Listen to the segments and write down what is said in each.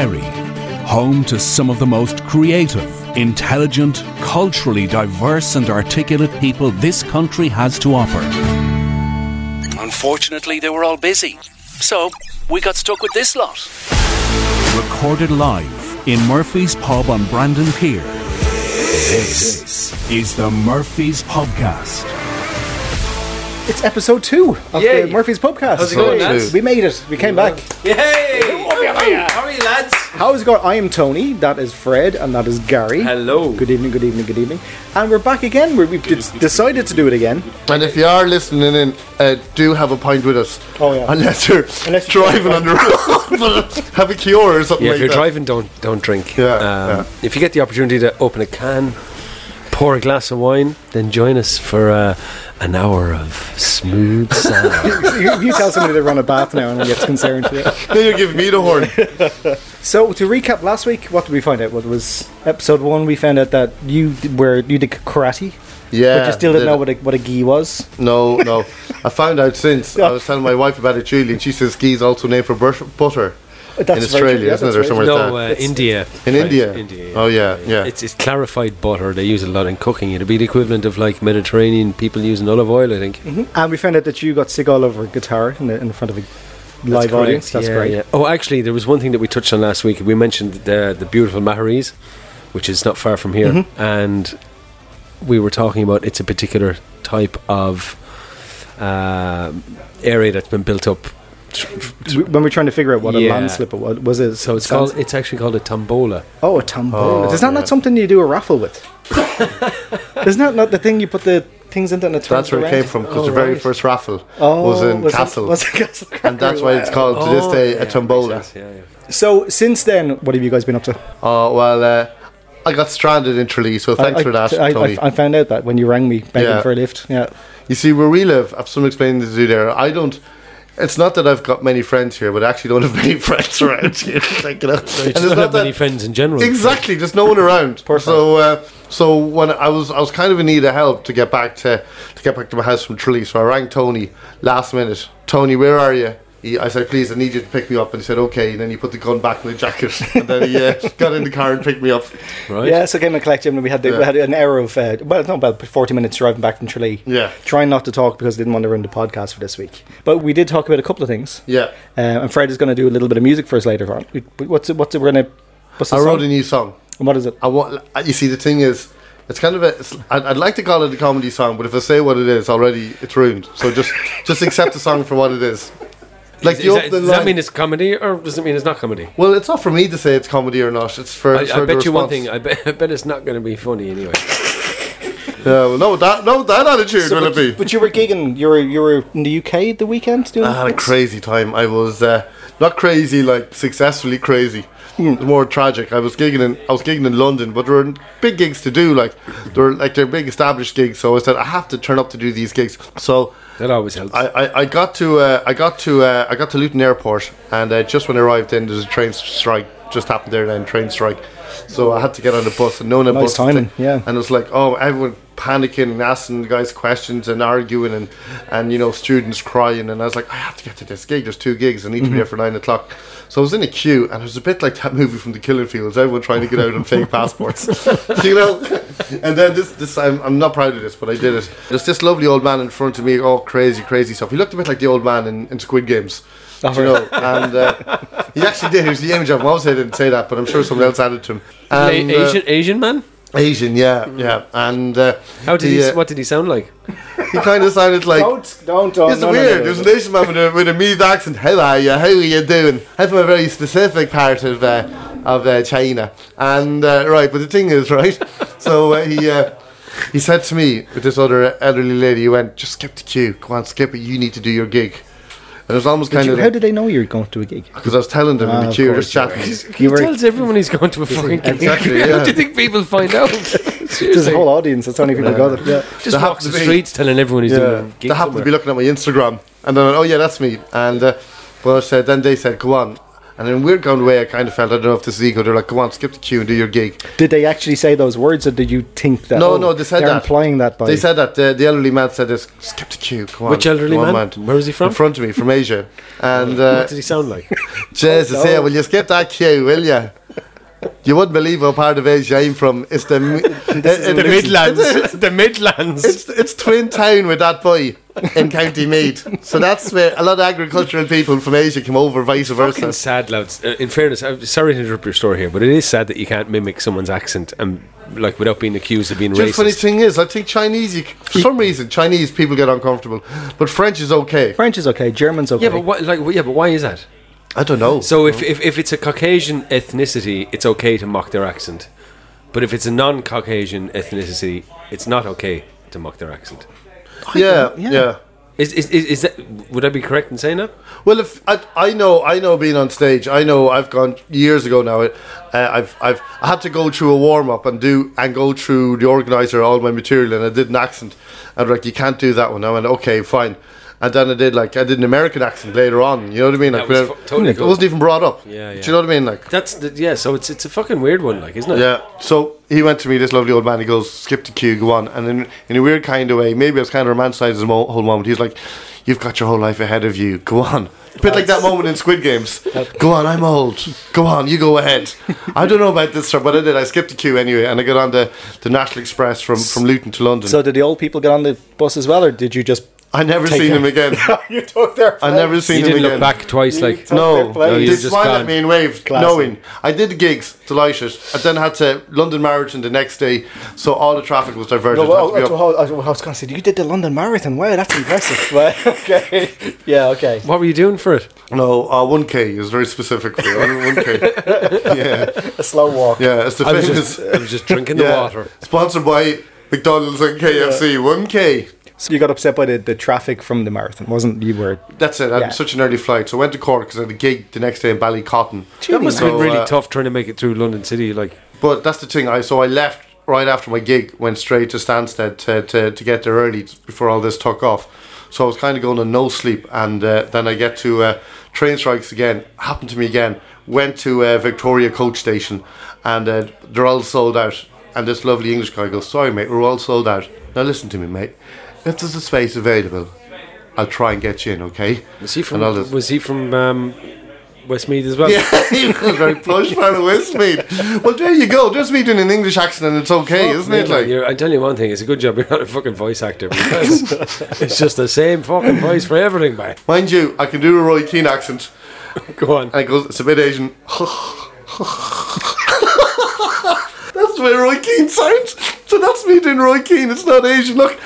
Kerry, home to some of the most creative, intelligent, culturally diverse, and articulate people this country has to offer. Unfortunately, they were all busy, so we got stuck with this lot. Recorded live in Murphy's Pub on Brandon Pier. This is the Murphy's Pubcast. It's episode two of Yay. the Murphy's Podcast. How's it going, lads? We made it. We came back. Yay! How are you, lads? How's it going? I am Tony. That is Fred, and that is Gary. Hello. Good evening. Good evening. Good evening. And we're back again. We're, we've d- decided to do it again. And if you are listening in, uh, do have a pint with us. Oh, yeah. Unless you're Unless you're driving on the road, have a cure or something Yeah, like if you're that. driving, don't don't drink. Yeah, Um, yeah. If you get the opportunity to open a can, pour a glass of wine, then join us for uh, an hour of smooth sound. you, you tell somebody to run a bath now, and one gets concerned. Yeah. Then you give me the horn. So to recap, last week, what did we find out? What was episode one? We found out that you were you did karate, Yeah. but you still didn't know what a, what a gi was. No, no. I found out since. I was telling my wife about it, Julie, and she says ghee's also named for butter. That's In Australia. Yeah, isn't it, or somewhere true. like no, that? uh, India. In Right, India? India. Oh, yeah, yeah. It's, it's clarified butter. They use it a lot in cooking. It'd be the equivalent of like Mediterranean people using olive oil. I think. And we found out that you got sick all over guitar in, the, in front of a live correct. audience. That's Yeah, great. yeah. Oh, actually, there was one thing that we touched on last week. We mentioned the the beautiful Maharees, which is not far from here, Mm-hmm. and we were talking about it's a particular type of uh, area that's been built up. We- When we're trying to figure out what a Yeah. landslip was, was it? So it's called. It's actually called a tombola. Oh, a tombola. Oh, Is that yeah. not something you do a raffle with? Isn't that not the thing you put the things into and it turns That's where it came from, because Oh, the very right. first raffle Oh, was in was it- Castle. was it Castle and that's why it's called, to this Oh, day, yeah, a tombola. makes Yeah, yeah. So since then, what have you guys been up to? Oh, well, uh, I got stranded in Tralee, so thanks I, for that, I, I, Tony. I found out that when you rang me begging Yeah. for a lift. Yeah. You see, where we live, I've some explaining to do there. I don't. It's not that I've got many friends here, but I actually don't have many friends around here. like, you know, You and just don't have many friends in general. Exactly, there's no one around. So, uh, so when I was, I was kind of in need of help to get back to, to get back to my house from Tralee. So I rang Tony last minute. Tony, where are you? He, I said, please, I need you to pick me up. And he said, okay. And then he put the gun back in the jacket, and then he uh, got in the car and picked me up. right? Yeah, so came and collected him, and we had the, we had an hour of uh, well, not about forty minutes driving back from Tralee. Yeah. trying not to talk because I didn't want to ruin the podcast for this week. But we did talk about a couple of things, Yeah, uh, and Fred is going to do a little bit of music for us later on. We- we- What's it? What's it? We're going to. What's the I song? wrote a new song. And what is it? I want. You see, the thing is, it's kind of a. It's, I'd, I'd like to call it a comedy song, but if I say what it is, already it's ruined. So just, just accept the song for what it is. Like Is the that, opening does that mean it's comedy or does it mean it's not comedy? Well, it's not for me to say it's comedy or not. It's for. I, it's I for the bet you one thing. I bet, I bet it's not going to be funny anyway. Yeah, well, no, that no, that attitude So, will but, it be? but you were gigging. You were you were in the UK the weekend doing. I had a crazy time. I was uh, not crazy, like successfully crazy. It was more tragic. I was gigging in I was gigging in London, but there were big gigs to do. Like they were like they're big established gigs. So I said I have to turn up to do these gigs. So That always helps. I, I, I got to uh, I got to uh, I got to Luton Airport, and uh, just when I arrived, in there's a train strike. Just happened there then, train strike. So I had to get on the bus, and no one Nice bus. was timing, ta- yeah. And it was like, oh, everyone panicking and asking the guys questions and arguing, and and you know students crying. And I was like, I have to get to this gig. There's two gigs. I need Mm-hmm. to be there for nine o'clock. So I was in a queue, and it was a bit like that movie from the Killing Fields. Everyone trying to get out on fake passports, you know. And then this, this I'm, I'm not proud of this, but I did it. There's this lovely old man in front of me, all crazy, crazy stuff. He looked a bit like the old man in, in Squid Games. Oh, you know, and uh, he actually did. It was the image of him. Obviously, I didn't say that, but I'm sure someone else added to him. And, uh, Asian Asian man. Asian, yeah, yeah. And uh, How did he? uh, What did he sound like? he kind of sounded like. Don't don't don't. It's no, no, no, weird. no, There's no. an Asian man with a, with a Meath accent. How are you? How are you doing? I'm from a very specific part of uh, of uh, China. And uh, right, but the thing is, right. So uh, he uh, he said to me with this other elderly lady, he went, "Just skip the queue. Come on, skip it. You need to do your gig." And it was almost kind you, of how did they know you were going to a gig? because I was telling them Ah, in the of queue, just chatting. He You were- tells everyone he's going to a fucking gig. Exactly, How yeah. do you think people find out? There's a whole audience. That's only people go there. Yeah. Just There walks the to be- streets telling everyone he's Yeah, doing a gig they happened to be looking at my Instagram, and then oh yeah, that's me. And uh, but uh, then they said, "Go on." And in a weird kind of way, I kind of felt, I don't know if this is ego, they're like, come on, skip the queue and do your gig. Did they actually say those words, or did you think that? No, oh, no, they said they're that. implying that by They said that, the, the elderly man said this, skip the queue, come on. Which elderly come on, man? Where is he from? In front of me, from Asia. And, uh, What did he sound like? Jesus, Oh, no. yeah, will you skip that queue, will you? You wouldn't believe what part of Asia I'm from. It's the, mi- it- it- the it's- Midlands. the Midlands. It's it's twin town with Athboy in County Meath. So that's where a lot of agricultural people from Asia come over, vice fucking versa. sad, lads. Uh, in fairness, I'm sorry to interrupt your story here, but it is sad that you can't mimic someone's accent and like without being accused of being racist. The funny thing is, I think Chinese, you, for some reason, Chinese people get uncomfortable, but French is okay. French is okay, German's okay. Yeah, but what, like, yeah, but why is that? I don't know. So if, if if it's a Caucasian ethnicity, it's okay to mock their accent, but if it's a non-Caucasian ethnicity, it's not okay to mock their accent. Yeah, yeah. yeah, Is is, is, is that would I be correct in saying that? Well, if I, I know, I know being on stage. I know I've gone years ago now. Uh, I've I've I had to go through a warm up and do and go through the organizer all my material, and I did an accent. And like, you can't do that one. I went, okay, fine. And then I did like I did an American accent later on. You know what I mean? Like, That was without- fu- totally it wasn't even brought up. Yeah, yeah. Do you know what I mean? Like, That's the, yeah. So it's it's a fucking weird one, like, isn't it? yeah. So he went to me, this lovely old man. He goes, "Skip the queue, go on." And in, in a weird kind of way, maybe I was kind of romanticizing the mo- whole moment. He's like, "You've got your whole life ahead of you. Go on." A bit like that moment in Squid Games. Go on, I'm old. Go on, you go ahead. I don't know about this, sir, but I did. I skipped the queue anyway, and I got on the, the National Express from, from Luton to London. so did the old people get on the bus as well, or did you just? I never Take seen them. him again. you took their. I never seen You him didn't look back twice, like. No, no, they you're just smiled gone. at me and waved, Classy. knowing I did the gigs, delighted. I then had to London Marathon the next day, so all the traffic was diverted. No, well, to be up- I, I, I was going to say, you did the London Marathon. Wow, that's impressive. Well, okay. Yeah, okay. What were you doing for it? No, uh, 1K is very specific for 1K. yeah, A slow walk. yeah, it's the I was just, I was just drinking the water. Sponsored by McDonald's and KFC. 1K. So you got upset by the, the traffic from the marathon, wasn't you? Were That's it. I had Yeah. such an early flight. So I went to Cork because I had a gig the next day in Ballycotton. That must have So, been really uh, tough trying to make it through London City. Like, But that's the thing. I so I left right after my gig, went straight to Stansted to, to, to get there early before all this took off. So I was kind of going to no sleep, and uh, then I get to uh, train strikes again. Happened to me again. Went to uh, Victoria Coach Station, and uh, they're all sold out. And this lovely English guy goes, "Sorry, mate, we're all sold out." Now listen to me, mate. If there's a space available, I'll try and get you in. Okay? was he from? And I'll just- Was he from um, Westmeath as well? Yeah, he was very plush of Westmeath. Well, there you go. Just me doing an English accent, and it's okay, isn't it? Like, I tell you one thing: it's a good job you're not a fucking voice actor because it's just the same fucking voice for everything, man. mind you, I can do a Roy Keane accent, Go on. and it goes, it's a bit Asian. that's the way Roy Keane sounds. So that's me doing Roy Keane. It's not Asian. Look,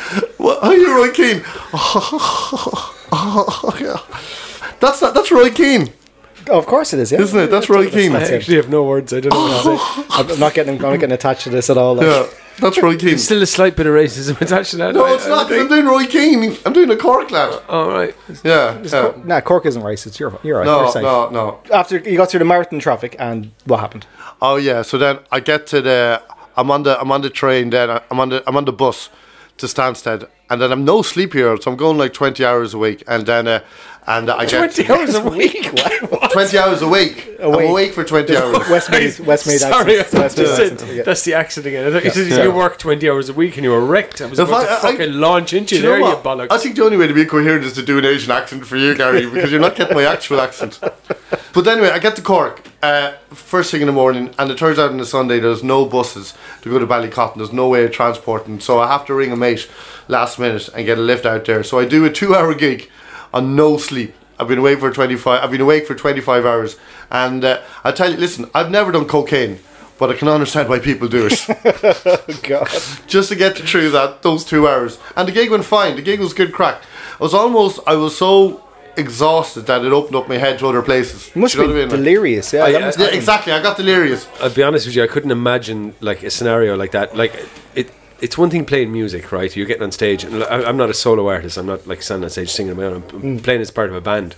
what, how are you, Roy Keane? That's not, that's Roy Keane, Oh, of course it is, yeah. isn't it? That's Roy Keane. I actually have no words. I don't know what to say. I'm not getting. I'm not getting attached to this at all. Like. Yeah, that's Roy Keane. Still a slight bit of racism attached to that. No, I- it's I not. 'cause I'm doing Roy Keane. I'm doing a Cork lad. All right. Yeah. yeah. Nah, Cork isn't racist. You're you're right. No, you're safe. no, no. After you got through the marathon traffic, and what happened? Oh yeah. So then I get to the. I'm on the. I'm on the train. Then I- I'm on the. I'm on the bus to Stansted, and then I'm no sleep here. So I'm going like 20 hours a week, and then. Uh, and I get 20 hours a week. What? 20 hours a week. I'm week. awake for 20 hours. Westmeath, Westmeath Sorry, accent. thought Westmeath you said accent, yeah. that's the accent again. I thought you said Yeah. you work 20 hours a week and you were wrecked. I was If about I- to I- fucking launch into Do you you there, you bollocks. I think the only way to be coherent is to do an Asian accent for you, Gary, because you're not getting my actual accent. But anyway, I get to Cork uh, first thing in the morning, and it turns out on the Sunday there's no buses to go to Ballycotton. There's no way of transporting, so I have to ring a mate last minute and get a lift out there. So I do a two-hour gig on no sleep. I've been awake for 25. I've been awake for 25 hours, and uh, I tell you, listen, I've never done cocaine. But I can understand why people do it. God. just to get through that those two hours. And the gig went fine. The gig was good crack. I was almost I was so exhausted that it opened up my head to other places. It must you be know what I mean? Delirious. Yeah, I- that yeah, exactly. I got delirious. I'll be honest with you, I couldn't imagine like a scenario like that. Like it, it's one thing playing music, right? You're getting on stage, and I'm not a solo artist. I'm not like standing on stage singing on my own. I'm Hmm. playing as part of a band.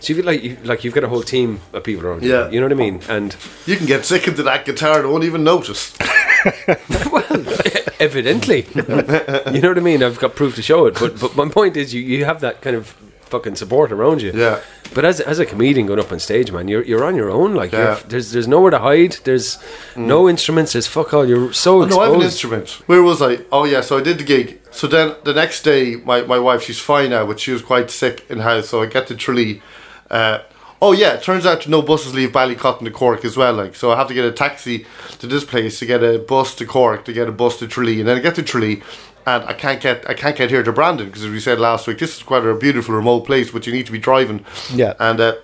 So you feel like you, like you've got a whole team of people around. Yeah. you, you know what I mean. And You can get sick into that guitar and won't even notice. well, evidently, you know what I mean. I've got proof to show it. But but my point is, you, you have that kind of fucking support around you. Yeah. But as, as a comedian going up on stage, man, you're you're on your own. Like, Yeah. Mm. there's there's nowhere to hide. There's no instruments. There's fuck all. You're so Oh, no, I have an instrument. Where was I? Oh yeah, so I did the gig. So then the next day, my, my wife, she's fine now, but she was quite sick in house. So I get to Tralee. Uh, oh yeah, it turns out no buses leave Ballycotton to Cork as well. Like so, I have to get a taxi to this place to get a bus to Cork to get a bus to Tralee, and then I get to Tralee. And I can't get I can't get here to Brandon because as we said last week, this is quite a beautiful remote place, but you need to be driving. Yeah. And uh,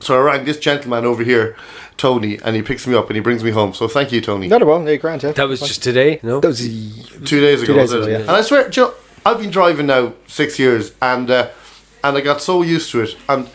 so I rang this gentleman over here, Tony, and he picks me up and he brings me home. So thank you, Tony. Not a well, yeah, grand, yeah. That was just today. No. That was y- Two days ago. days ago, yeah. And I swear, do you know, I've been driving now six years, and uh, and I got so used to it. And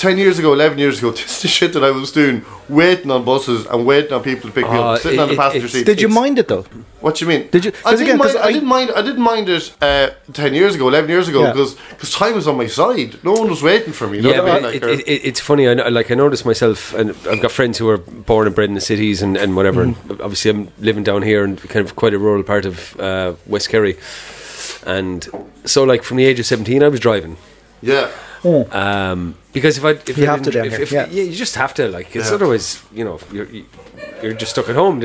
ten years ago, eleven years ago, this is the shit that I was doing, waiting on buses and waiting on people to pick me up, sitting it- on the passenger it's- seat. Did you It's- mind it though? What do you mean? Did you- I 'cause didn't again, 'cause mind. I, I- didn't mind. I didn't mind it uh, ten years ago, eleven years ago, Yeah. because time was on my side. No one was waiting for me. You know yeah, what I mean? but Like, it, it, it, it's funny. I know, like I noticed myself, and I've got friends who are born and bred in the cities and, and whatever. Mm-hmm. And obviously, I'm living down here in kind of quite a rural part of uh, West Kerry, and so like from the age of seventeen, I was driving. yeah. Um, because if I if You I have to didn't- down if, here, if, yeah. you just have to like it's Yeah. otherwise you know you're you- you're just stuck at home.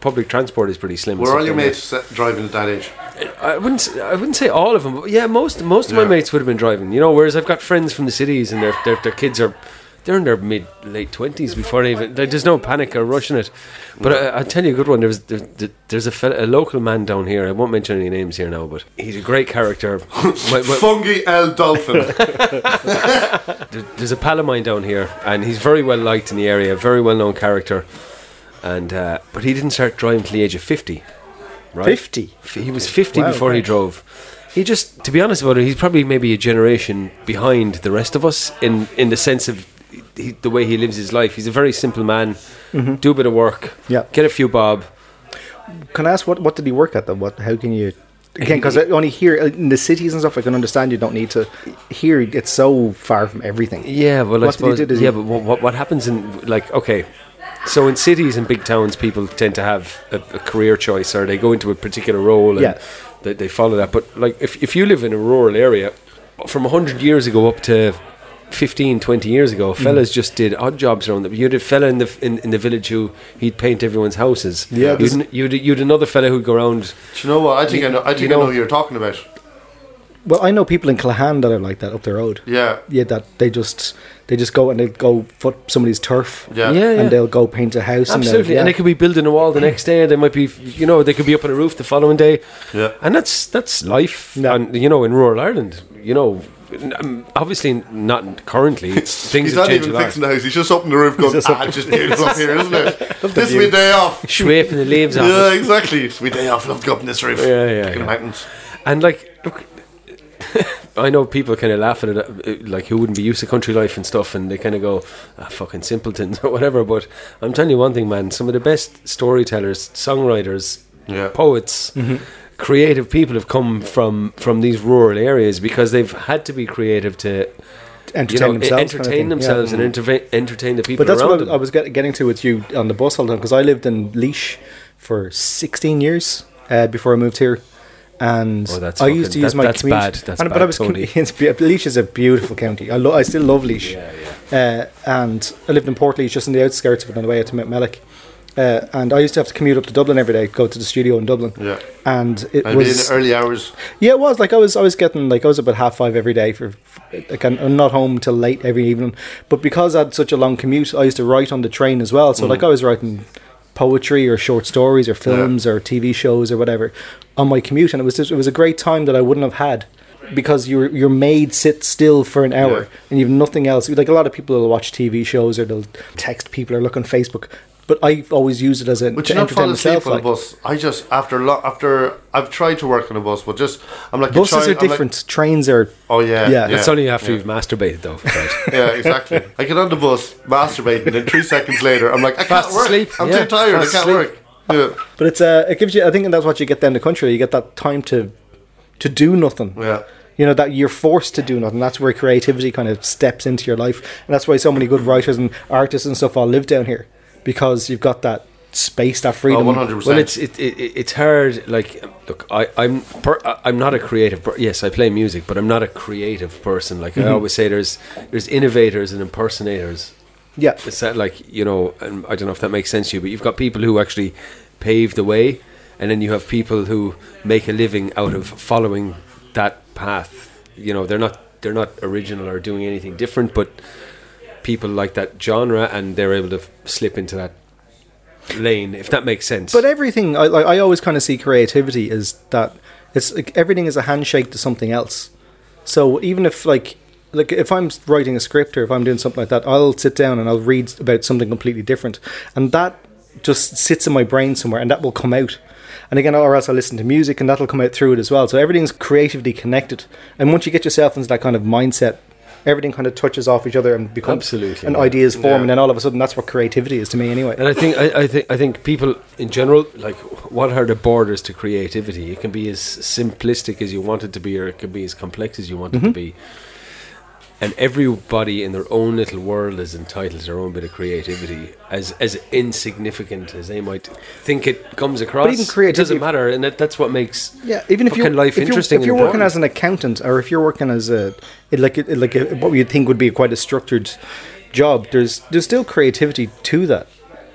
Public transport is pretty slim. and Were all your down there. mates driving at that age? I wouldn't. s- I wouldn't say all of them. But yeah, most most of my mates would have been driving. You know, whereas I've got friends from the cities and their their, their kids are they're in their mid late twenties before they even. Like, there's no panic or rush in it. But I, I'll tell you a good one. There was there, there- there's a fella, a local man down here. I won't mention any names here now, but he's a great character. My- my- Fungie El Dolphin. there's a pal of mine down here, and he's very well liked in the area, very well known character. And uh, but he didn't start driving till the age of fifty. Right? 50? He was fifty Wow, before he drove. He just, to be honest about it, he's probably maybe a generation behind the rest of us in in the sense of he, the way he lives his life. He's a very simple man. Do a bit of work. Mm-hmm. Yeah. Get a few bob. Can I ask what what did he work at then? What how can you again because only hear uh, in the cities and stuff I can understand you don't need to here it's so far from everything. Yeah, well, I What did he suppose. do? Yeah, but what, what happens in like okay, so in cities and big towns, people tend to have a, a career choice, or they go into a particular role and Yeah. they, they follow that. But like if if you live in a rural area, from hundred years ago up to 15, 20 years ago, Mm-hmm. fellas just did odd jobs around them. You had a fella in the in, in the village who he'd paint everyone's houses. Yeah, you'd, you'd you'd another fella who'd go around. Do you know what? I think I know. I think you I know know- who you're talking about. Well, I know people in Cloghane that are like that up the road. Yeah. Yeah, that they just they just go and they go foot somebody's turf. Yeah. Yeah, yeah. And they'll go paint a house. Absolutely, and, they'll- and they could be building a wall the next day. They might be, you know, they could be up on a roof the following day. Yeah. and that's that's life. Yeah. And you know, in rural Ireland, you know, n- obviously not currently. It's things He's have not even fixing the house. He's just up in the roof going, just ah, just beautiful up here, isn't it? this is view. my day off. Swiping the leaves off. Yeah, exactly. It's my day off. Love to go up in this roof. Yeah, yeah, Look at the mountains. And like, look, I know people kind of laugh at it, uh, like who wouldn't be used to country life and stuff, and they kind of go, ah, "Fucking simpletons" or whatever. But I'm telling you one thing, man. Some of the best storytellers, songwriters, Yeah. poets, creative people have come from from these rural areas because they've had to be creative to entertain you know, themselves. kind of entertain yeah. themselves and interve- entertain the people But that's what I- them. I was get, getting to with you on the bus all the time because I lived in Laois for 16 years uh, before I moved here. And Oh, that's I used to use that- my that's commute. bad. That's and, But I was Tony. be- Laois is a beautiful county. I, lo- I still love Laois. Yeah, yeah. Uh, and I lived in Portlaoise, just on the outskirts of it, on the way out to Mellick. Uh, and I used to have to commute up to Dublin every day, go to the studio in Dublin. Yeah. And it in was the early hours. yeah, it was like I was I was getting like I was about half five every day for like I'm not home till late every evening. But because I had such a long commute, I used to write on the train as well. So like I was writing poetry or short stories or films or TV shows or whatever on my commute, and it was just it was a great time that I wouldn't have had because you're you're made sit still for an hour Yeah. and you've nothing else. Like a lot of people will watch TV shows or they'll text people or look on Facebook. But I always use it as a But to you not entertain fall asleep myself. on a Like. bus. I just after lo- after I've tried to work on a bus, but just I'm like a Buses child- are I'm like- different. Trains are oh yeah, Yeah. It's only after you've masturbated, though. Right? yeah, exactly. I get on the bus, masturbate, and then three seconds later, I'm like, I can't Fast work. asleep. I'm Yeah, too tired. I fast can't asleep. work. Yeah, But it's uh, it gives you. I think that's what you get down the country. You get that time to to do nothing. yeah. You know that you're forced to do nothing. That's where creativity kind of steps into your life, and that's why so many good writers and artists and stuff all live down here because you've got that space, that Oh, freedom. 100%. Well, it's it, it, it's hard. Like, look, I I'm per, I'm not a creative. Per, yes, I play music, but I'm not a creative person. Like I always say, there's there's innovators and impersonators. Yeah, It's that like you know, and I don't know if that makes sense to you, but you've got people who actually pave the way, and then you have people who make a living out of following that path. You know, they're not they're not original or doing anything different, but people like that genre, and they're able to f- slip into that lane, if that makes sense. But everything, I, like, I always kind of see creativity as that it's like everything is a handshake to something else. So even if like like if I'm writing a script or if I'm doing something like that, I'll sit down and I'll read about something completely different, and that just sits in my brain somewhere, and that will come out. And again, or else I listen to music, and that'll come out through it as well. So everything's creatively connected. And once you get yourself into that kind of mindset, everything kind of touches off each other and becomes Absolutely, and yeah. ideas form, Yeah. and then all of a sudden, that's what creativity is to me, anyway. And I think I, I think I think people in general like what are the borders to creativity? It can be as simplistic as you want it to be, or it can be as complex as you want it to mm-hmm. be. And everybody in their own little world is entitled to their own bit of creativity, as as insignificant as they might think it comes across. But even it creativity- doesn't matter, and that, that's what makes Yeah, even if you're life if interesting. You're, if you're working as an accountant, or if you're working as a like it, like a, what you'd think would be quite a structured job, there's there's still creativity to that.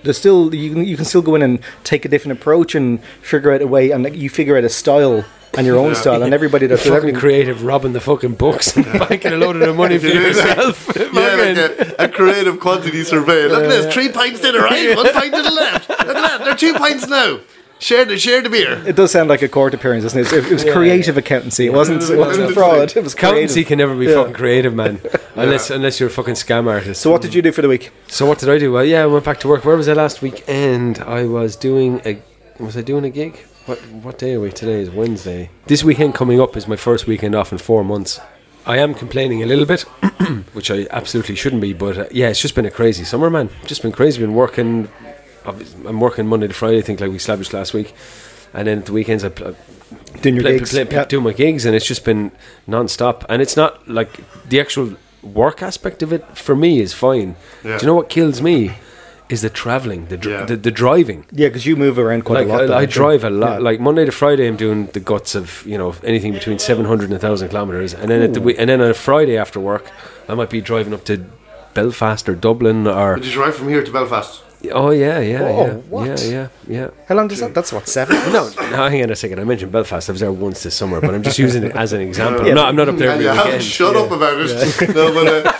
There's still you can you can still go in and take a different approach and figure out a way, and like, you figure out a style and your own style, and everybody You're that's fucking everything. creative, robbing the fucking books and banking a load of the money for yourself. Yeah, like a, a creative quantity survey. Look at this, three pints to the right, one pint to the left. Look at that, there are two pints now. Share the share the beer. It does sound like a court appearance, doesn't it? It was creative accountancy. It wasn't. It wasn't fraud. It was Accountancy creative. can never be Yeah. fucking creative, man. Unless unless you're a fucking scam artist. So, what did you do for the week? So what did I do? Well, yeah, I went back to work. Where was I last weekend? I was doing a. Was I doing a gig? What what day are we? Today is Wednesday. This weekend coming up is my first weekend off in four months. I am complaining a little bit, which I absolutely shouldn't be. But uh, yeah, it's just been a crazy summer, man. Just been crazy. Been working. I'm working Monday to Friday. I think like we established last week, and then at the weekends I pl- Doing your play, gigs. play, Yeah. do my gigs, and it's just been non-stop. And it's not like the actual work aspect of it for me is fine. Yeah. Do you know what kills me? Is the traveling, the dr- Yeah. the, the driving. Yeah, because you move around quite Like a lot. I, though, I drive a lot. Yeah. Like Monday to Friday, I'm doing the guts of you know anything between 700 and 1,000 kilometers, and then at the and then on a Friday after work, I might be driving up to Belfast or Dublin or Did you drive from here to Belfast? oh yeah yeah Oh, yeah what? yeah yeah yeah. How long does that? That's what seven. No, no, hang on a second. I mentioned Belfast. I was there once this summer, but I'm just using it as an example. Yeah. I'm, not, I'm not up there And every you haven't weekend. shut up about it. No, but uh,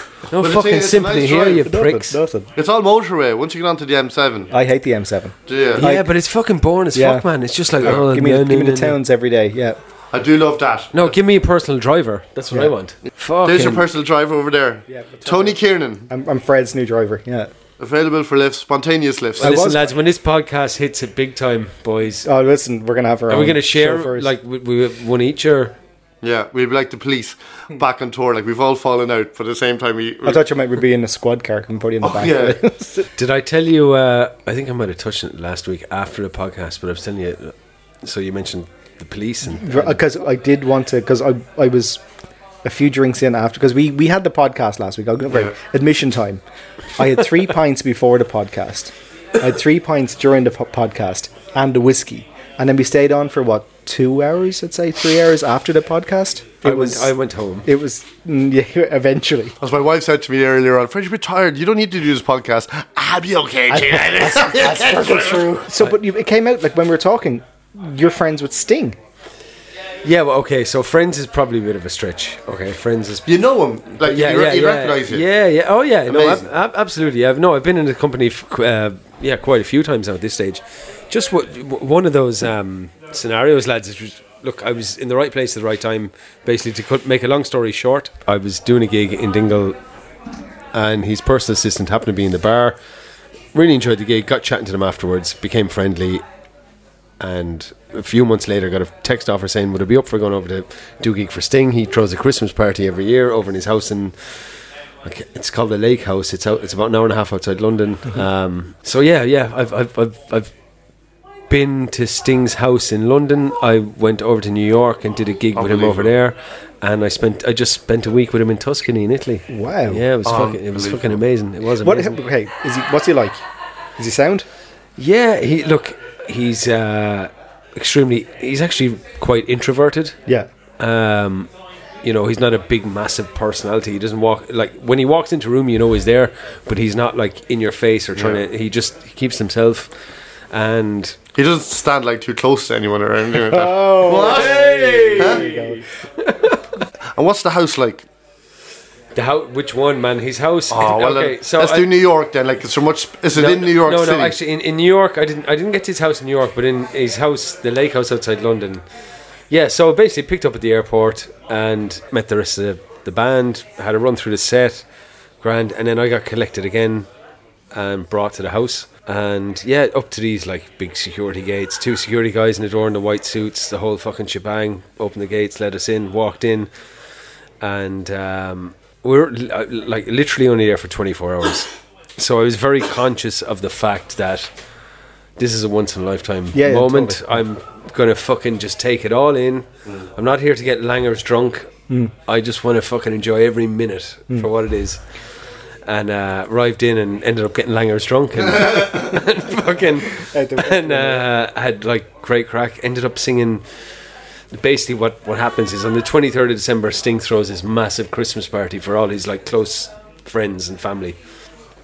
No But the thing fucking is, it's a sympathy nice here, you pricks. nothing. it's all motorway once you get onto the M7. I hate the M7. Do you? Yeah, but it's fucking boring as Yeah. fuck, man. It's just like, oh, give me, no, the, give no, me the no, no. towns every day. Yeah, I do love that. No, give me a personal driver. That's what I want. Fucking. There's your personal driver over there. Yeah, Tony Kiernan, I'm, I'm Fred's new driver. Yeah. available for lifts, spontaneous lifts. Well, listen, was- lads, when this podcast hits it big time, boys, Oh, listen, we're gonna have our. are we going to share chauffeurs. like we, we one each or? Yeah, we'd be like the police back on tour. Like we've all fallen out, but at the same time, we. I thought you might be in a squad car. Can put you in the back. yeah. Did I tell you? Uh, I think I might have touched it last week after the podcast, but I was telling you. uh, So you mentioned the police and Because I did want to. Because I I was a few drinks in after. Because we we had the podcast last week. I'll go Yeah. admission time. I had three pints before the podcast. I had three pints during the po- podcast and the whiskey, and then we stayed on for what two hours? I'd say three hours after the podcast. I was. went, I went home. it was mm, yeah, eventually. As my wife said to me earlier on, Fred, you're tired. You don't need to do this podcast. I'll be okay, That's true. So, but you, it came out like when we were talking. You're friends with Sting. Yeah, well, okay. So Friends is probably a bit of a stretch. Okay, Friends is You know him. Like, yeah, you, yeah, you yeah, recognize him. Yeah, yeah. Oh, yeah. No, Amazing. ab- ab- absolutely. I've no. I've been in the company, f- uh, yeah, quite a few times now at this stage. Just what one of those um, scenarios, lads. Is look, I was in the right place at the right time. Basically, to cut, make a long story short, I was doing a gig in Dingle, and his personal assistant happened to be in the bar. Really enjoyed the gig. Got chatting to them afterwards. Became friendly. And a few months later, got a text offer saying, "Would I be up for going over to do a gig for Sting?" He throws a Christmas party every year over in his house in like it's called the Lake House. It's out. It's about an hour and a half outside London. Um, so yeah, yeah, I've I've I've, I've been to Sting's house in London. I went over to New York and did a gig with him over there, and I spent I just spent a week with him in Tuscany in Italy. Wow. Yeah, it was fucking it was fucking amazing. It was What? Okay. Is he? What's he like? Is he sound? Yeah, he look. He's uh, extremely. He's actually quite introverted. Yeah. Um, you know, he's not a big, massive personality. He doesn't walk like when he walks into a room, you know he's there, but he's not like in your face or trying to. He just he keeps himself, and He doesn't stand like too close to anyone or anything like that. Oh. What? There you go. And what's the house like? the house. Which one, man? His house. Oh well, okay, then, so let's I- do New York then. Like, is there much? Is it no, in New York no, City? No, actually, in, in New York, I didn't. I didn't get to his house in New York, but in his house, the lake house outside London. Yeah, so basically picked up at the airport and met the rest of the, the band. Had a run through the set, grand, and then I got collected again and brought to the house. And yeah, up to these like big security gates. Two security guys in the door in the white suits, the whole fucking shebang. Opened the gates, let us in, walked in, and um, we were li- uh, like literally only there for 24 hours. So I was very conscious of the fact that this is a once in a lifetime Yeah, moment. totally. I'm gonna fucking just take it all in. I'm not here to get langers drunk. Mm. I just want to fucking enjoy every minute for what it is. And uh, arrived in and ended up getting langers drunk and, and fucking and uh, had like great crack. Ended up singing. Basically, what what happens is on the 23rd of December, Sting throws this massive Christmas party for all his like close friends and family.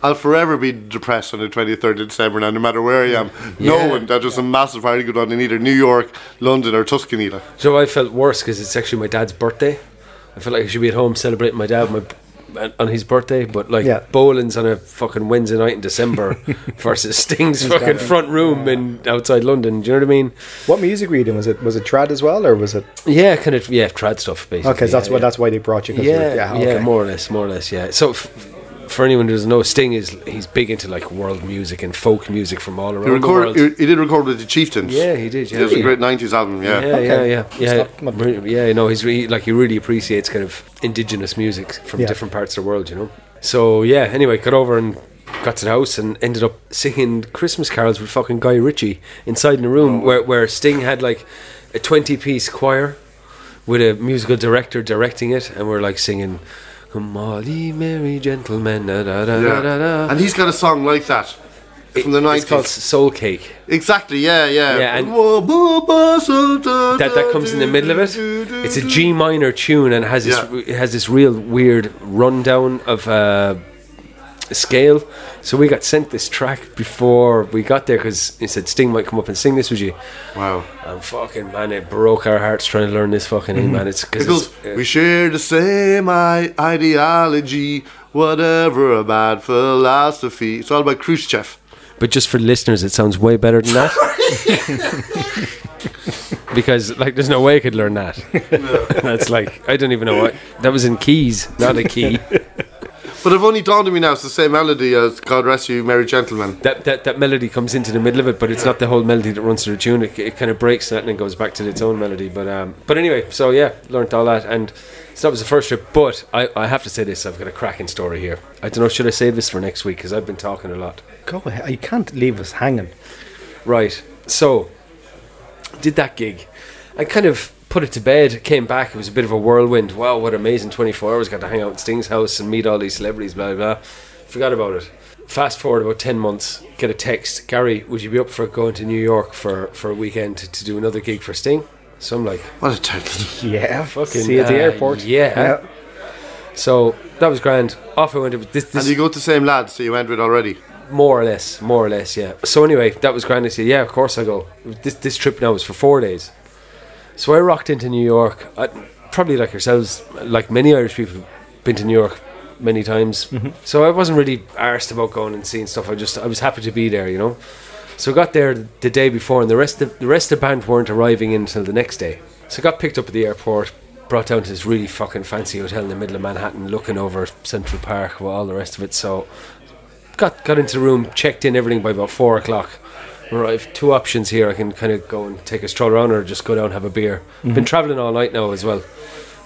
I'll forever be depressed on the 23rd of December now, no matter where I am, Yeah. knowing that there's a massive party going on in either New York, London, or Tuscany. So I felt worse because it's actually my dad's birthday. I felt like I should be at home celebrating my dad my, on his birthday, but like Yeah. on a fucking Wednesday night in December versus Sting's fucking front room in outside London. Do you know what I mean? What music were you doing? Was it was it trad as well, or was it? Yeah, kind of yeah, trad stuff basically. Okay, so that's yeah, why that's why they brought you. yeah, yeah, okay. more or less, more or less, yeah. So. F- for anyone who doesn't know, Sting is he's big into like world music and folk music from all around He, the world. he, he did record with the Chieftains. Yeah, he did. Yeah, It was a great 90s album, yeah. Yeah, yeah, Okay. yeah, yeah, It's not- not- yeah. No, he's really like he really appreciates kind of indigenous music from Yeah. different parts of the world, you know. So yeah, anyway, got over and got to the house and ended up singing Christmas carols with fucking Guy Ritchie inside in the room oh. where where Sting had like a twenty piece choir with a musical director directing it, and we're like singing. Come all ye merry gentlemen, da da da da da da. And he's got a song like that from the It's called Soul Cake. Exactly, yeah, yeah. Yeah, and- that that that comes in the middle of it. It's a G minor tune and has this Yeah. it has this real weird rundown of uh, scale. So we got sent this track before we got there because he said Sting might come up and sing this with you. Wow. And fucking man, it broke our hearts trying to learn this fucking thing, mm-hmm. man. It's It because uh, we share the same I- ideology, whatever about philosophy. It's all about Khrushchev. But just for listeners, it sounds way better than that. because like, there's no way I could learn that. That's like I don't even know what that was in keys, not a key. But it only dawned on me now, it's the same melody as God Rest You, Merry Gentlemen. that, that that melody comes into the middle of it, but it's not the whole melody that runs through the tune. It, it kind of breaks that and then goes back to its own melody. But um, but anyway, so yeah, learned all that, and so that was the first trip. But I, I have to say this: I've got a cracking story here. I don't know, should I save this for next week because I've been talking a lot. Go ahead. You can't leave us hanging. Right. So, did that gig. I kind of put it to bed, came back. It was a bit of a whirlwind. Wow, what amazing 24 hours. Got to hang out in Sting's house and meet all these celebrities, blah, blah, blah. Forgot about it. Fast forward about 10 months, get a text Gary, would you be up for going to New York for, for a weekend to, to do another gig for Sting? So I'm like, What a title. Yeah. Fucking, See you at the uh, airport. yeah. so that was grand. Off I went. This, this And you go to the same lads that you went with already. more or less, more or less, yeah. So anyway, that was grand. I said, yeah, of course I go. This this trip now was for four days. So I rocked into New York. I, probably like yourselves, like many Irish people, been to New York many times. Mm-hmm. So I wasn't really arsed about going and seeing stuff. I just I was happy to be there, you know. So I got there the day before, and the rest of the rest of the band weren't arriving until the next day. So I got picked up at the airport, brought down to this really fucking fancy hotel in the middle of Manhattan, looking over Central Park, with all the rest of it. So got got into the room, checked in everything by about four o'clock. Right, I've two options here. I can kind of go and take a stroll around, or just go down and have a beer. Been mhm. traveling all night now as well.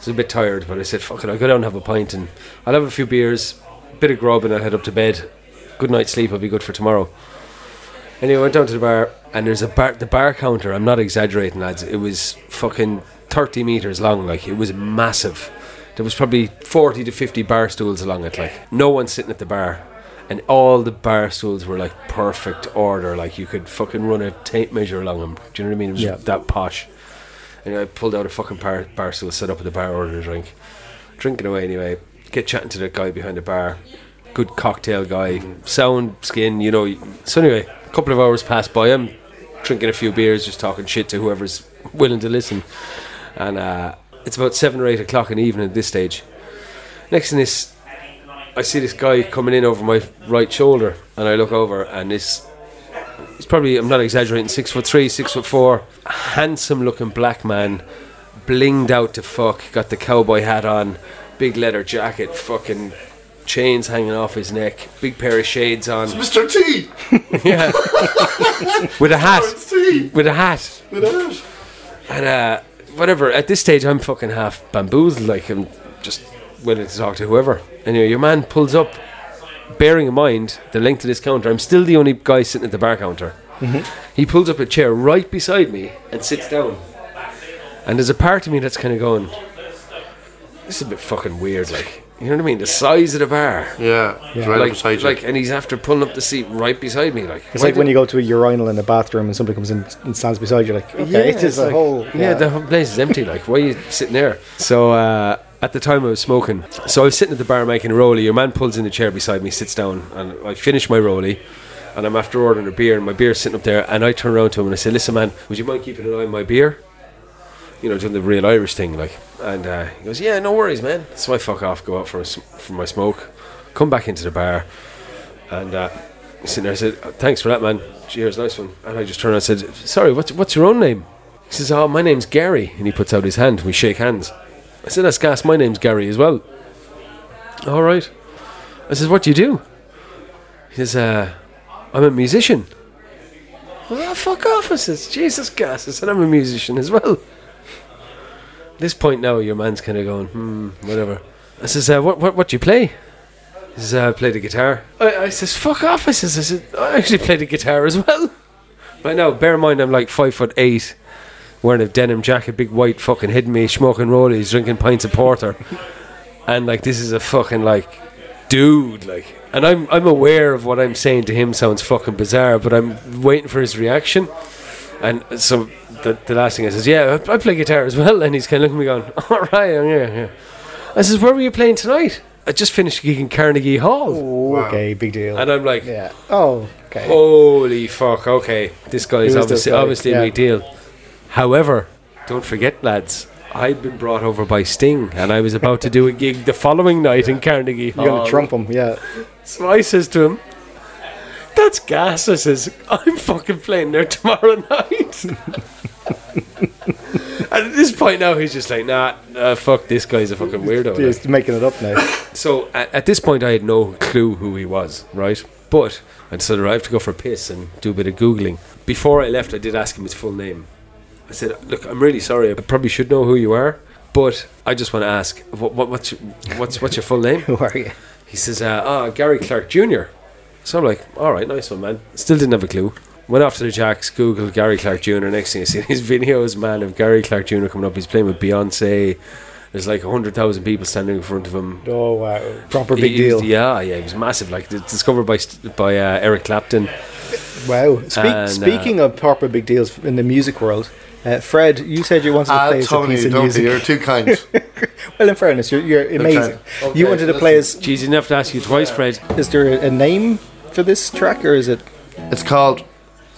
So a bit tired, but I said, "Fuck it, I'll go down and have a pint, and I'll have a few beers, bit of grub, and I'll head up to bed. Good night's sleep I'll be good for tomorrow." Anyway, I went down to the bar, and there's a bar, the bar counter. I'm not exaggerating, lads. It was fucking 30 meters long. Like it was massive. There was probably 40 to 50 bar stools along it. Like no one sitting at the bar, and all the bar stools were like perfect order. Like you could fucking run a tape measure along them. Do you know what I mean? It was Yeah. that posh. And I pulled out a fucking bar, bar stool, set up at the bar, ordered a drink, drinking away anyway. Get chatting to the guy behind the bar. Good cocktail guy, sound skin, you know. So anyway, a couple of hours pass by. I'm drinking a few beers, just talking shit to whoever's willing to listen. And uh, it's about seven or eight o'clock in the evening at this stage. Next thing is, I see this guy coming in over my right shoulder, and I look over, and this he's probably I'm not exaggerating, six foot three, six foot four, handsome looking black man, blinged out to fuck, got the cowboy hat on, big leather jacket, fucking chains hanging off his neck, big pair of shades on, It's Mr. T. yeah, with a hat, with a hat. With a hat. And uh, whatever. At this stage, I'm fucking half bamboozled. Like I'm just willing to talk to whoever. Anyway, your man pulls up, bearing in mind the length of this counter. I'm still the only guy sitting at the bar counter. He pulls up a chair right beside me and sits down. And there's a part of me that's kind of going, "This is a bit fucking weird." Like, you know what I mean? The size of the bar. Yeah. It's right like, beside you. like, and he's after pulling up the seat right beside me. Like, It's like when you go to a urinal in a bathroom and somebody comes in and stands beside you, like, okay, Yeah, it is it's a like- whole. Yeah, the whole place is empty. Like, why are you sitting there? So uh, at the time I was smoking, so I was sitting at the bar making a rollie. Your man pulls in the chair beside me, sits down, and I finish my rollie. And I'm after ordering a beer, and my beer's sitting up there. And I turn around to him and I say, "Listen, man, would you mind keeping an eye on my beer?" You know, doing the real Irish thing, like. And uh, he goes, "Yeah, no worries, man." So I fuck off, go out for a for my smoke, come back into the bar, and uh, sitting there. I said, "Thanks for that, man. Cheers, nice one." And I just turned around and said, "Sorry, what's what's your own name?" He says, "Oh, my name's Gary," and he puts out his hand. We shake hands. I said, "That's gas. My name's Gary as well." All right. I says, "What do you do?" He says, uh, "I'm a musician." Well, fuck off! I says, "Jesus, gas." I said, "I'm a musician as well." At this point now, your man's kind of going, "Hmm, whatever." I says, uh, "What what what do you play?" He says, uh, "I play the guitar." I, I says, "Fuck off!" I says, "I said I actually play the guitar as well." Right now, bear in mind, I'm like five foot eight wearing a denim jacket, big white fucking hitting me, smoking rollies, drinking pints of porter, and like this is a fucking like dude, like, and I'm I'm aware of what I'm saying to him sounds fucking bizarre, but I'm waiting for his reaction, and so the, the last thing I says, yeah, I, I play guitar as well, and he's kind of looking at me going, all right, yeah, yeah. I says, where were you playing tonight? I just finished gigging Carnegie Hall, Oh, okay, big deal. and I'm like, yeah. Oh, okay. Holy fuck! Okay, this guy is Who is obviously this guy? obviously a big deal. However, don't forget, lads, I'd been brought over by Sting, and I was about to do a gig the following night in Carnegie Hall. You're gonna trump him, yeah. So I says to him, "That's gas." I says, "I'm fucking playing there tomorrow night." and at this point now, he's just like, "Nah, uh, fuck this guy's a fucking weirdo." He's making it up now. So at, at this point, I had no clue who he was, right? But I decided I have to go for a piss and do a bit of googling. Before I left, I did ask him his full name. I said, "Look, I'm really sorry. I probably should know who you are, but I just want to ask, what, what, what's your, what's what's your full name?" Who are you? He says, uh, "Ah, Gary Clark Jr." So I'm like, "All right, nice one, man." Still didn't have a clue. Went off to the Jacks, Googled Gary Clark Jr. Next thing I see his videos, man, of Gary Clark Jr. coming up. He's playing with Beyonce. There's like hundred thousand people standing in front of him. Oh wow, proper big He- he was- deal. yeah, yeah, it was massive. Like discovered by by uh, Eric Clapton. Wow. Speak, And, uh, speaking of proper big deals in the music world, uh, Fred, you said you wanted to Ah, play us a Tony, piece of don't be. music. You're too kind. Well, in fairness, you're, you're amazing. Okay, you wanted to play as. Jeez, enough to ask you twice, Fred. Is there a name for this track, or is it it's called.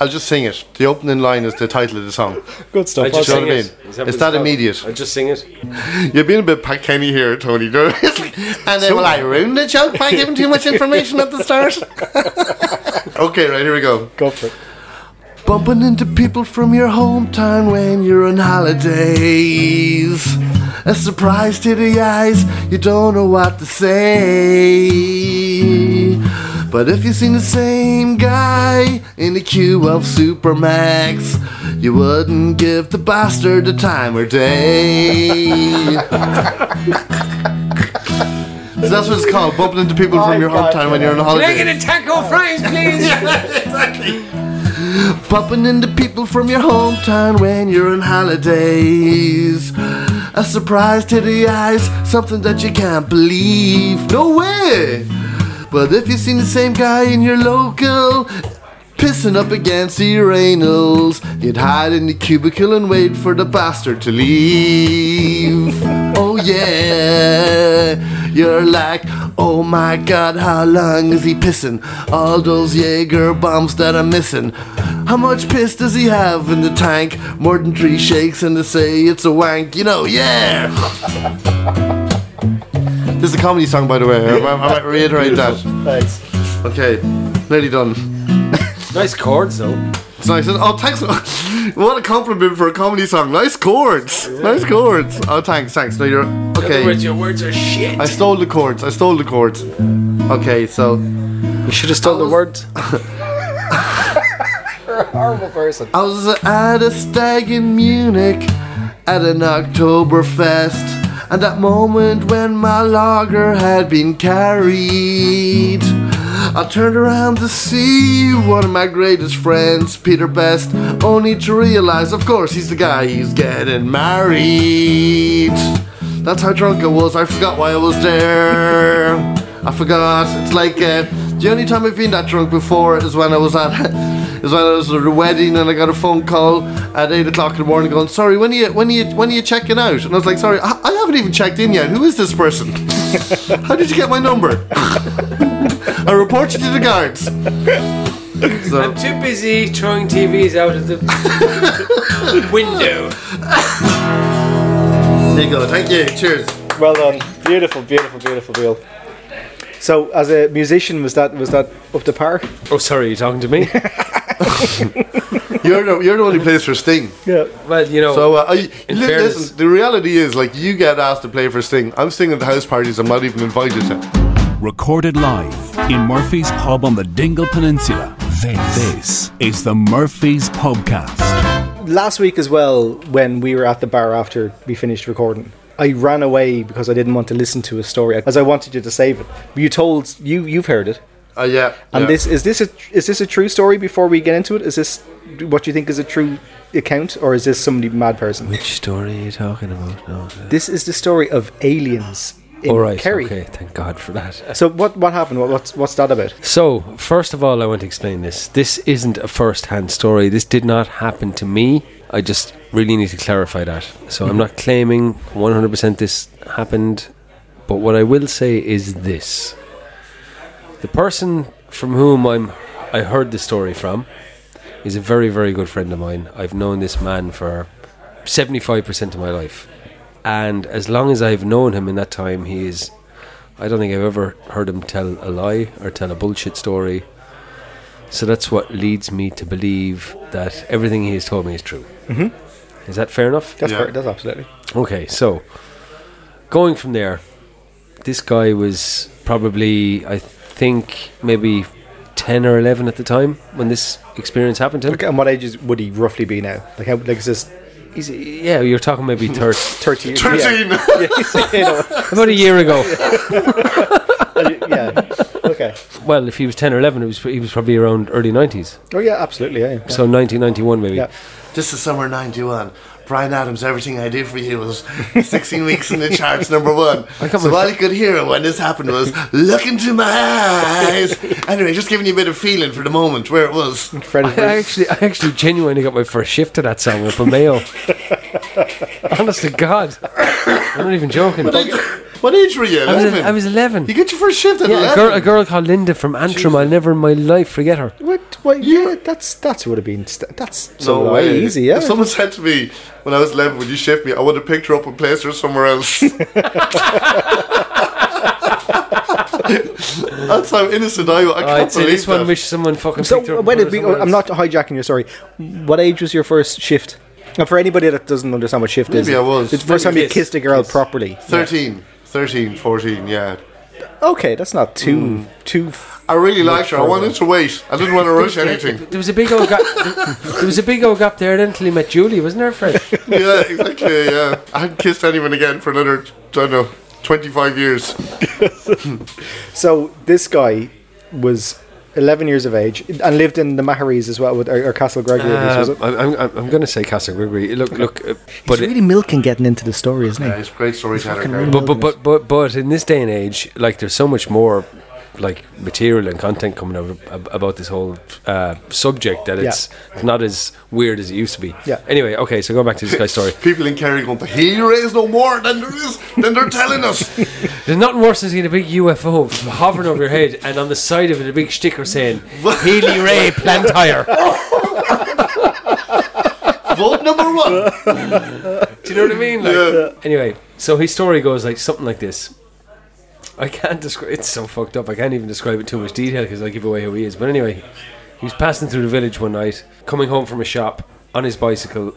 I'll just sing it. The opening line is the title of the song. good stuff? I just know sing what I mean? Is what It's it's that immediate. I just sing it. You're being a bit Pat Kenny here, Tony. don't and then will I ruin the joke by giving too much information at the start? okay, right here we go. Go for it. Bumping into people from your hometown when you're on holidays. A surprise to the eyes, you don't know what to say. But if you seen the same guy in the queue of Supermax, you wouldn't give the bastard the time or day. so that's what it's called, bumping into people from your hometown when you're on yeah. holiday. Can I get a taco fries, please? Bumping into people from your hometown when you're on holidays. A surprise to the eyes, something that you can't believe. No way! But if you've seen the same guy in your local, pissing up against the urinals, you'd hide in the cubicle and wait for the bastard to leave. Oh yeah, you're like, oh my god, how long is he pissing? All those Jaeger bombs that I'm missing. How much piss does he have in the tank? More than three shakes and they say it's a wank, you know, yeah! This is a comedy song, by the way. I, I might reiterate that. Thanks. Okay, nearly done. Nice chords though. It's nice. Oh, thanks. What a compliment for a comedy song. Nice chords. Nice chords. Oh, thanks, thanks. No, you're okay. your words are shit. I stole the chords. I stole the chords. Okay, so You should have stole the words. Horrible person. I was at a stag in Munich at an Oktoberfest, and that moment when my lager had been carried. I turned around to see one of my greatest friends, Peter Best, only to realize, of course, he's the guy he's getting married. That's how drunk I was. I forgot why I was there. I forgot. It's like uh, the only time I've been that drunk before is when I was at is when I was at a wedding and I got a phone call at eight o'clock in the morning going, "Sorry, when are you when are you when are you checking out?" And I was like, "Sorry, I, I haven't even checked in yet. Who is this person? How did you get my number?" I report you to the guards. So, I'm too busy throwing TVs out of the window. there you go. Thank you. Cheers. Well done. Beautiful, beautiful, beautiful, Bill. So, as a musician, was that was that up to par? Oh, sorry, you talking to me? You're the, you're the one who plays for Sting. Yeah. well, you know. So uh, I, In li- fairness- listen, the reality is, like, you get asked to play for Sting. I'm singing at the house parties I'm not even invited to. Recorded live in Murphy's Pub on the Dingle Peninsula. This is the Murphy's Pubcast. Last week as well, when we were at the bar after we finished recording, I ran away because I didn't want to listen to a story, as I wanted you to save it. You told you you've heard it, Uh, yeah. and yeah. this is this a is this a true story? Before we get into it, is this what you think is a true account, or is this somebody mad person? Which story are you talking about? No. This is the story of aliens in All right. Kerry. Okay. Thank God for that. So what what happened? What, what's what's that about? So, first of all, I want to explain this. This isn't a first hand story. This did not happen to me. I just really need to clarify that. So, I'm not claiming 100% this happened, but what I will say is this the person from whom I'm, I heard the story from is a very, very good friend of mine. I've known this man for 75% of my life. And as long as I've known him in that time, he is I don't think I've ever heard him tell a lie or tell a bullshit story. So that's what leads me to believe that everything he has told me is true. Mm-hmm. Is that fair enough? That's Yeah. fair, that's absolutely. Okay, so going from there, this guy was probably, I think, maybe 10 or 11 at the time when this experience happened to him. Okay, and what ages would he roughly be now? Like how like is this He's, yeah, you're talking maybe thir- thirty years? 13. Yeah, you know, about a year ago. yeah. Okay. Well, if he was 10 or 11, it was, he was probably around early 90s. Oh yeah, absolutely. Yeah. yeah. So 1991 maybe. Yeah. This is summer 91. Bryan Adams, everything I did for you was 16 weeks in the charts, number one. So all you could hear when this happened was, look into my eyes. Anyway, just giving you a bit of feeling for the moment where it was. Fred I actually, I actually genuinely got my first shift to that song up in Mayo. Honest to God, I'm not even joking. What age were you? I was, 11? I was 11. you get your first shift at Yeah, 11? a girl, a girl called Linda from Antrim. I'll never in my life forget her. What? What? Yeah, that's that's would have been st- that's so No way way. easy. Yeah. If someone said to me when I was 11, would you shift me? I would have picked her up and placed her somewhere else. That's how innocent I was. I can't I'd say believe this one that. wish someone fucking So picked her up. when and did put we, her I'm somewhere not hijacking your story. What age was your first shift? And for anybody that doesn't understand what shift is, Maybe I was. It's the first time Maybe you kiss, kissed a girl kiss. properly. 13, 13, 14, yeah. Okay, that's not too Hmm. too. I really liked her. I wanted to wait. I didn't want to rush anything. There was a big old gap. there was a big old gap there then until he met Julie, wasn't there, Fred? yeah, exactly, yeah. I hadn't kissed anyone again for another, I don't know, 25 years. So this guy was 11 years of age, and lived in the Maharees as well, with or, or Castlegregory. was it? Um, I'm, I'm, I'm going to say Castlegregory. Look, look, uh, but He's it- really milking getting into the story, isn't he? Yeah, he's a great storyteller. fucking Gary. really- but, but but but but in this day and age, like there's so much more like material and content coming out ab- about this whole uh, subject that it's not as weird as it used to be. Yeah. Anyway, okay, so going back to this guy's story. People in Kerry going, he raised no more than there is, than they're telling us. There's nothing worse than seeing a big UFO hovering over your head and on the side of it a big sticker saying Healy-Rae Plant Hire. Vote number one. Do you know what I mean? Like, Yeah. Anyway, so his story goes like something like this. I can't describe. It's so fucked up. I can't even describe it too much detail because I give away who he is. But anyway, he was passing through the village one night, coming home from a shop on his bicycle.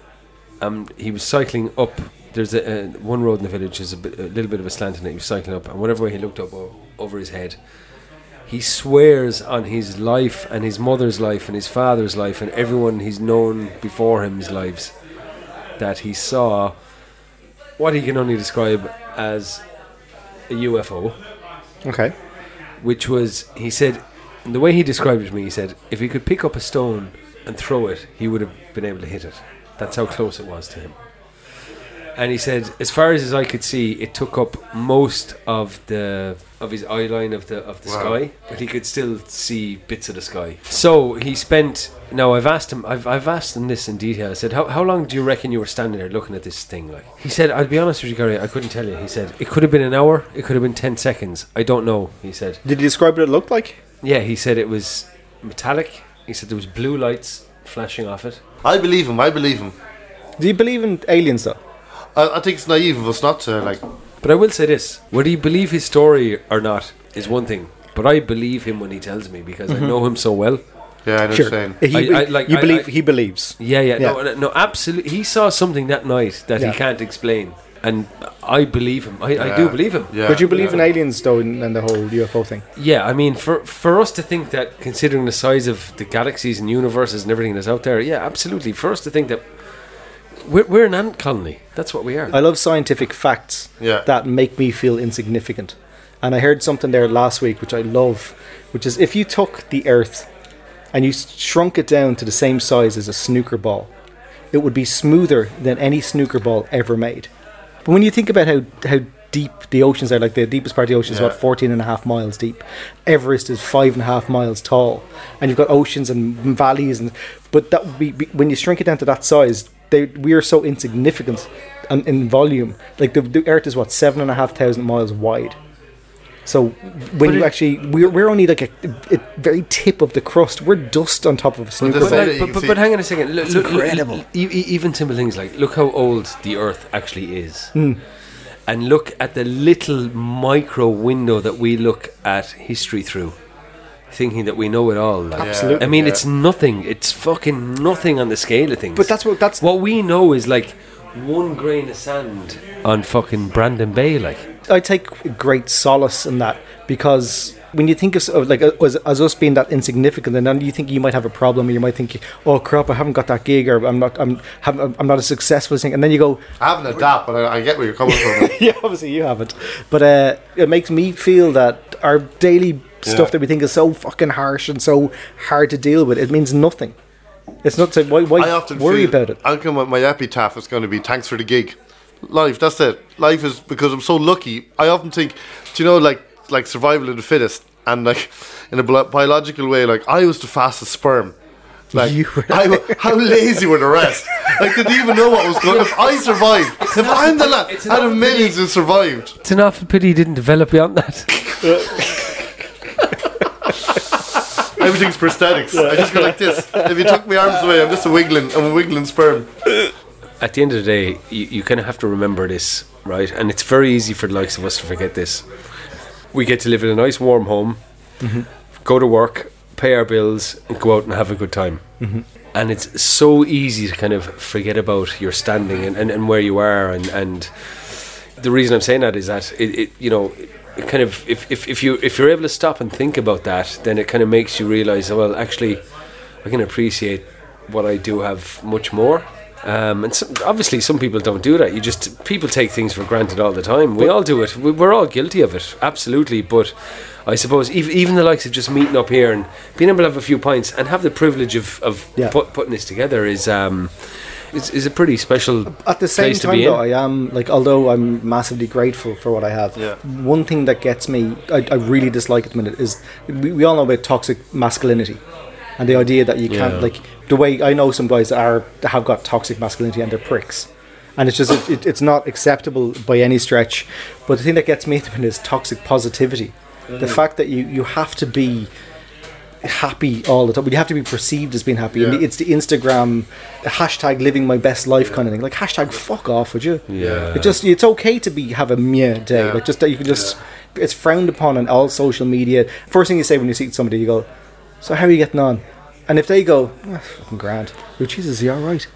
Um, he was cycling up. There's a, one road in the village. There's a, a little bit of a slant in it. He was cycling up, and whatever way he looked up o- over his head, he swears on his life and his mother's life and his father's life and everyone he's known before him's lives that he saw what he can only describe as a UFO, Okay. which was, he said, the way he described it to me, he said, if he could pick up a stone and throw it, he would have been able to hit it. That's how close it was to him. And he said, as far as I could see, it took up most of the of his eye line of the of the Wow. sky, but he could still see bits of the sky. So he spent. Now I've asked him. I've, I've asked him this in detail. I said, how, "How long do you reckon you were standing there looking at this thing?" Like he said, "I'll be honest with you, Gary. I couldn't tell you." He said, "It could have been an hour. It could have been ten seconds. I don't know." He said, Did he describe what it looked like? "Yeah." He said it was metallic. He said there was blue lights flashing off it. I believe him. I believe him. Do you believe in aliens though? I, I think it's naive of us not to like. But I will say this: whether you believe his story or not is one thing. But I believe him when he tells me because I mm-hmm. know him so well. Yeah, I know what you're saying. He, I- I- like, you I- believe I- he believes. Yeah, yeah, No, Yeah. no, no, absolutely. He saw something that night that Yeah. he can't explain, and I believe him. I, I do Yeah. believe him. Yeah, but you believe yeah. in aliens though, and, and the whole UFO thing. Yeah, I mean, for for us to think that, considering the size of the galaxies and universes and everything that's out there, yeah, absolutely. For us to think that we're, we're an ant colony, that's what we are. I love scientific facts Yeah. that make me feel insignificant. And I heard something there last week, which I love, which is if you took the Earth and you shrunk it down to the same size as a snooker ball, it would be smoother than any snooker ball ever made. But when you think about how, how deep the oceans are, like the deepest part of the ocean is Yeah. about 14 and a half miles deep. Everest is five and a half miles tall. And you've got oceans and valleys. and But that would be, be when you shrink it down to that size, they, we are so insignificant in, in volume. Like the, the Earth is what, seven and a half thousand miles wide. So when But you it- actually, we're, we're only like a, a very tip of the crust. We're dust on top of a snooker the But, like, but, but, but hang on a second. Look, look, look, incredible. e- e- even simple things like look how old the Earth actually is, Hmm. and look at the little micro window that we look at history through, thinking that we know it all. Like. Absolutely. I mean, Yeah. it's nothing. It's fucking nothing on the scale of things. But that's what that's what we know is like one grain of sand on fucking Brandon Bay. Like, I take great solace in that because when you think of, like uh, as, as us being that insignificant, and then you think you might have a problem, or you might think, "Oh crap, I haven't got that gig, or I'm not, I'm, haven't, I'm not as successful thing," and then you go, I haven't a adapt, but I, I get where you're coming from. "Yeah, obviously you haven't," but uh, it makes me feel that our daily stuff that we think is so fucking harsh and so hard to deal with, it means nothing. It's not to why, why I often worry feel, about it. I come with my epitaph is going to be thanks for the gig. Life, that's it. Life is because I'm so lucky. I often think, do you know, like like survival of the fittest, and like in a biological way, like I was the fastest sperm. Like You were- I, w- how lazy were the rest? Like didn't even know what was going. If I survived, if I'm the lad out of millions who survived, it's an awful pity he didn't develop beyond that. everything's prosthetics. I just go like this. If you took my arms away, I'm just a wiggling. I'm a wiggling sperm. at the end of the day, you, you kind of have to remember this, right? And it's very easy for the likes of us to forget this. We get to live in a nice, warm home, mm-hmm. go to work, pay our bills, and go out and have a good time. Mm-hmm. And it's so easy to kind of forget about your standing and, and, and where you are. And, and the reason I'm saying that is that it, it you know, it kind of if, if, if you if you're able to stop and think about that, then it kind of makes you realize, well, actually, I can appreciate what I do have much more Um, and some, obviously, some people don't do that. You just people take things for granted all the time. We all do it. We, we're all guilty of it, absolutely. But I suppose even, even the likes of just meeting up here and being able to have a few pints and have the privilege of, of Yeah. put, putting this together is um, is, is a pretty special At the same place to time, be though, in. I am like, although I'm massively grateful for what I have. Yeah. One thing that gets me, I, I really dislike at the minute, is we, we all know about toxic masculinity, and the idea that you can't Yeah. like the way I know some guys that are have got toxic masculinity and they're pricks. And it's just it, it, it's not acceptable by any stretch. But the thing that gets me at the minute is toxic positivity. The mm. fact that you, you have to be happy all the time. But You have to be perceived as being happy. And it's the Instagram hashtag living my best life kind of thing. Like hashtag fuck off, would you? Yeah. It just it's okay to be have a meh day. Yeah. Like just that you can just it's frowned upon on all social media. First thing you say when you see somebody, you go, "So how are you getting on?" And if they go, "Ah, "Fucking grand," oh Jesus, is he all right?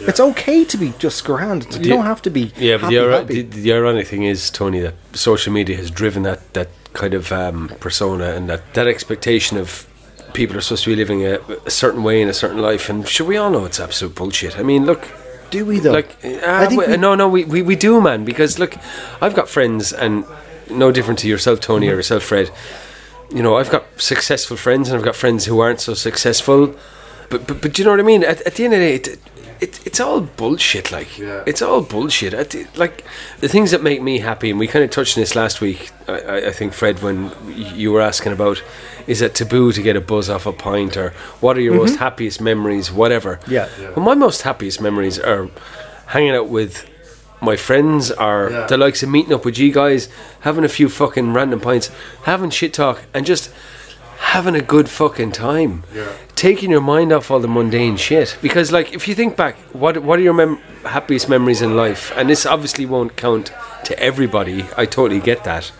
It's okay to be just grand. You the- don't have to be. Yeah, but happy, the, happy. the, the ironic thing is, Tony, that social media has driven that, that kind of um, persona and that, that expectation of people are supposed to be living a, a certain way in a certain life. And sure, we all know it's absolute bullshit. I mean, look, do we though? like, I uh, think we- no, no, we, we, we do, man. Because look, I've got friends, and no different to yourself, Tony, or yourself, Fred. You know, I've got successful friends, and I've got friends who aren't so successful. But but, but do you know what I mean? At, at the end of the day, it, it, it's all bullshit. Like Yeah. it's all bullshit. At the, like the things that make me happy, and we kind of touched on this last week. I, I- I think Fred, when you were asking about, is it taboo to get a buzz off a pint, or what are your most mm-hmm. happiest memories, whatever. Yeah. Well, my most happiest memories are hanging out with my friends, or Yeah. the likes of meeting up with you guys, having a few fucking random pints, having shit talk, and just having a good fucking time. Yeah. Taking your mind off all the mundane shit. Because, like, if you think back, what what are your mem- happiest memories in life? And this obviously won't count to everybody. I totally get that.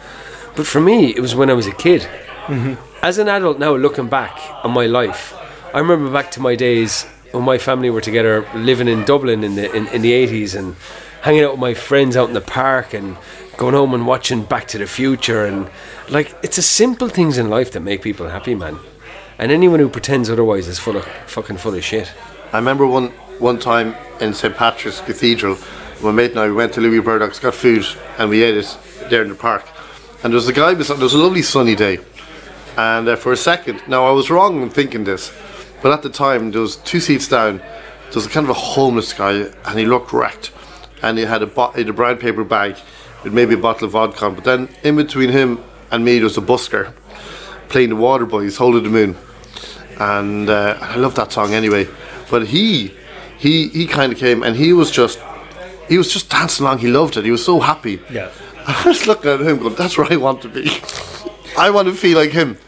But for me, it was when I was a kid. Mm-hmm. As an adult now, looking back on my life, I remember back to my days when my family were together, living in Dublin in the in, in the eighties, and hanging out with my friends out in the park, and going home and watching Back to the Future, and like it's the simple things in life that make people happy, man. And anyone who pretends otherwise is full of fucking full of shit. I remember one one time in St Patrick's Cathedral, my mate and I went to Leo Burdock's, got food, and we ate it there in the park. And there was a guy beside. There was a lovely sunny day, and uh, for a second, now I was wrong in thinking this, but at the time there was two seats down. There was a kind of a homeless guy, and he looked wrecked, and he had a, bo- he had a brown paper bag with maybe a bottle of vodka. But then in between him and me, there was a busker playing the Water Boys, "Whole of the Moon." and uh, I love that song anyway. But he, he, he kind of came and he was just, he was just dancing along. He loved it. He was so happy. Yeah. I was looking at him going, "That's where I want to be. I want to feel like him.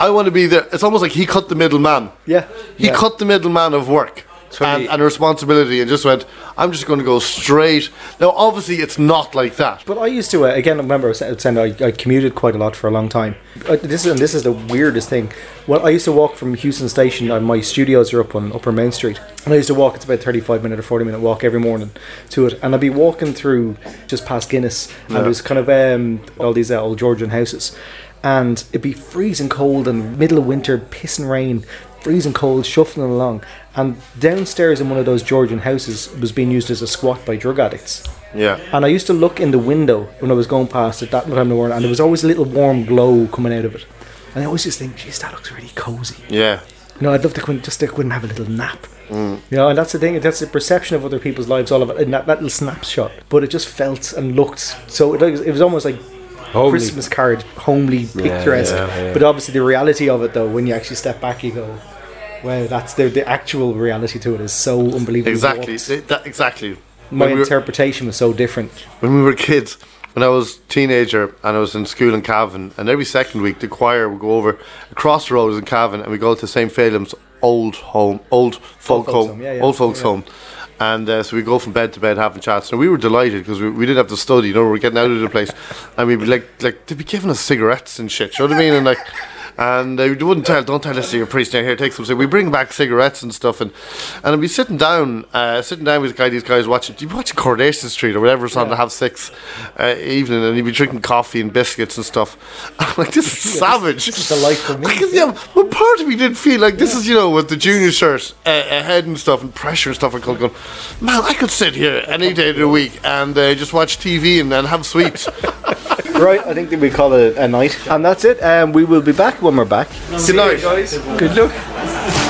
I want to be there." It's almost like he cut the middleman. Yeah. He Yeah. cut the middleman of work. And, and responsibility, and just went. I'm just going to go straight. Now, obviously, it's not like that. But I used to uh, again. I remember I was saying I, I commuted quite a lot for a long time. Uh, this is and this is the weirdest thing. Well, I used to walk from Heuston Station. And my studios are up on Upper Main Street, and I used to walk. It's about thirty five minute or forty minute walk every morning to it. And I'd be walking through just past Guinness, and Yeah. there's kind of um, all these uh, old Georgian houses, and it'd be freezing cold and middle of winter, pissing rain, freezing cold, shuffling along. And downstairs in one of those Georgian houses was being used as a squat by drug addicts. Yeah. And I used to look in the window when I was going past it that time in the morning, and there was always a little warm glow coming out of it. And I always just think, geez, that looks really cozy. Yeah. You know, I'd love to come just to go and have a little nap. Mm. You know, and that's the thing, that's the perception of other people's lives, all of it, in that, that little snapshot. But it just felt and looked so, it was, it was almost like Homely. Christmas card, homely, picturesque. yeah, yeah. But obviously, the reality of it, though, when you actually step back, you go, wow, that's the, the actual reality to it is so unbelievable. Exactly. That, exactly. My When we were- interpretation was so different. when we were kids, when I was teenager and I was in school in Cavan, and every second week the choir would go over across the road in Cavan and we go to St. Phelim's old home, old folk folks home, home, yeah, yeah, old folks yeah. home. And uh, so we go from bed to bed having chats. And we were delighted because we, we didn't have to study, you know, we were getting out of the place. And we'd be like, like they'd be giving us cigarettes and shit, you know what I mean? And like, and they wouldn't tell, don't tell us to your priest now. Here, take some. So we bring back cigarettes and stuff, and and I'd be sitting down, uh, sitting down with a guy, these guys watching, you watching Coronation Street or whatever it's on to have six uh, evening, and he'd be drinking coffee and biscuits and stuff. I'm like, this is savage. This is the life for me. Because, yeah, but part of me did feel like this is, you know, with the Junior Cert uh, ahead and stuff and pressure and stuff. I could go, man, I could sit here any day of the week and uh, just watch TV and, and have sweets. Right, I think that we call it a night. And that's it. Um, we will be back when we're back. Good night. Good luck.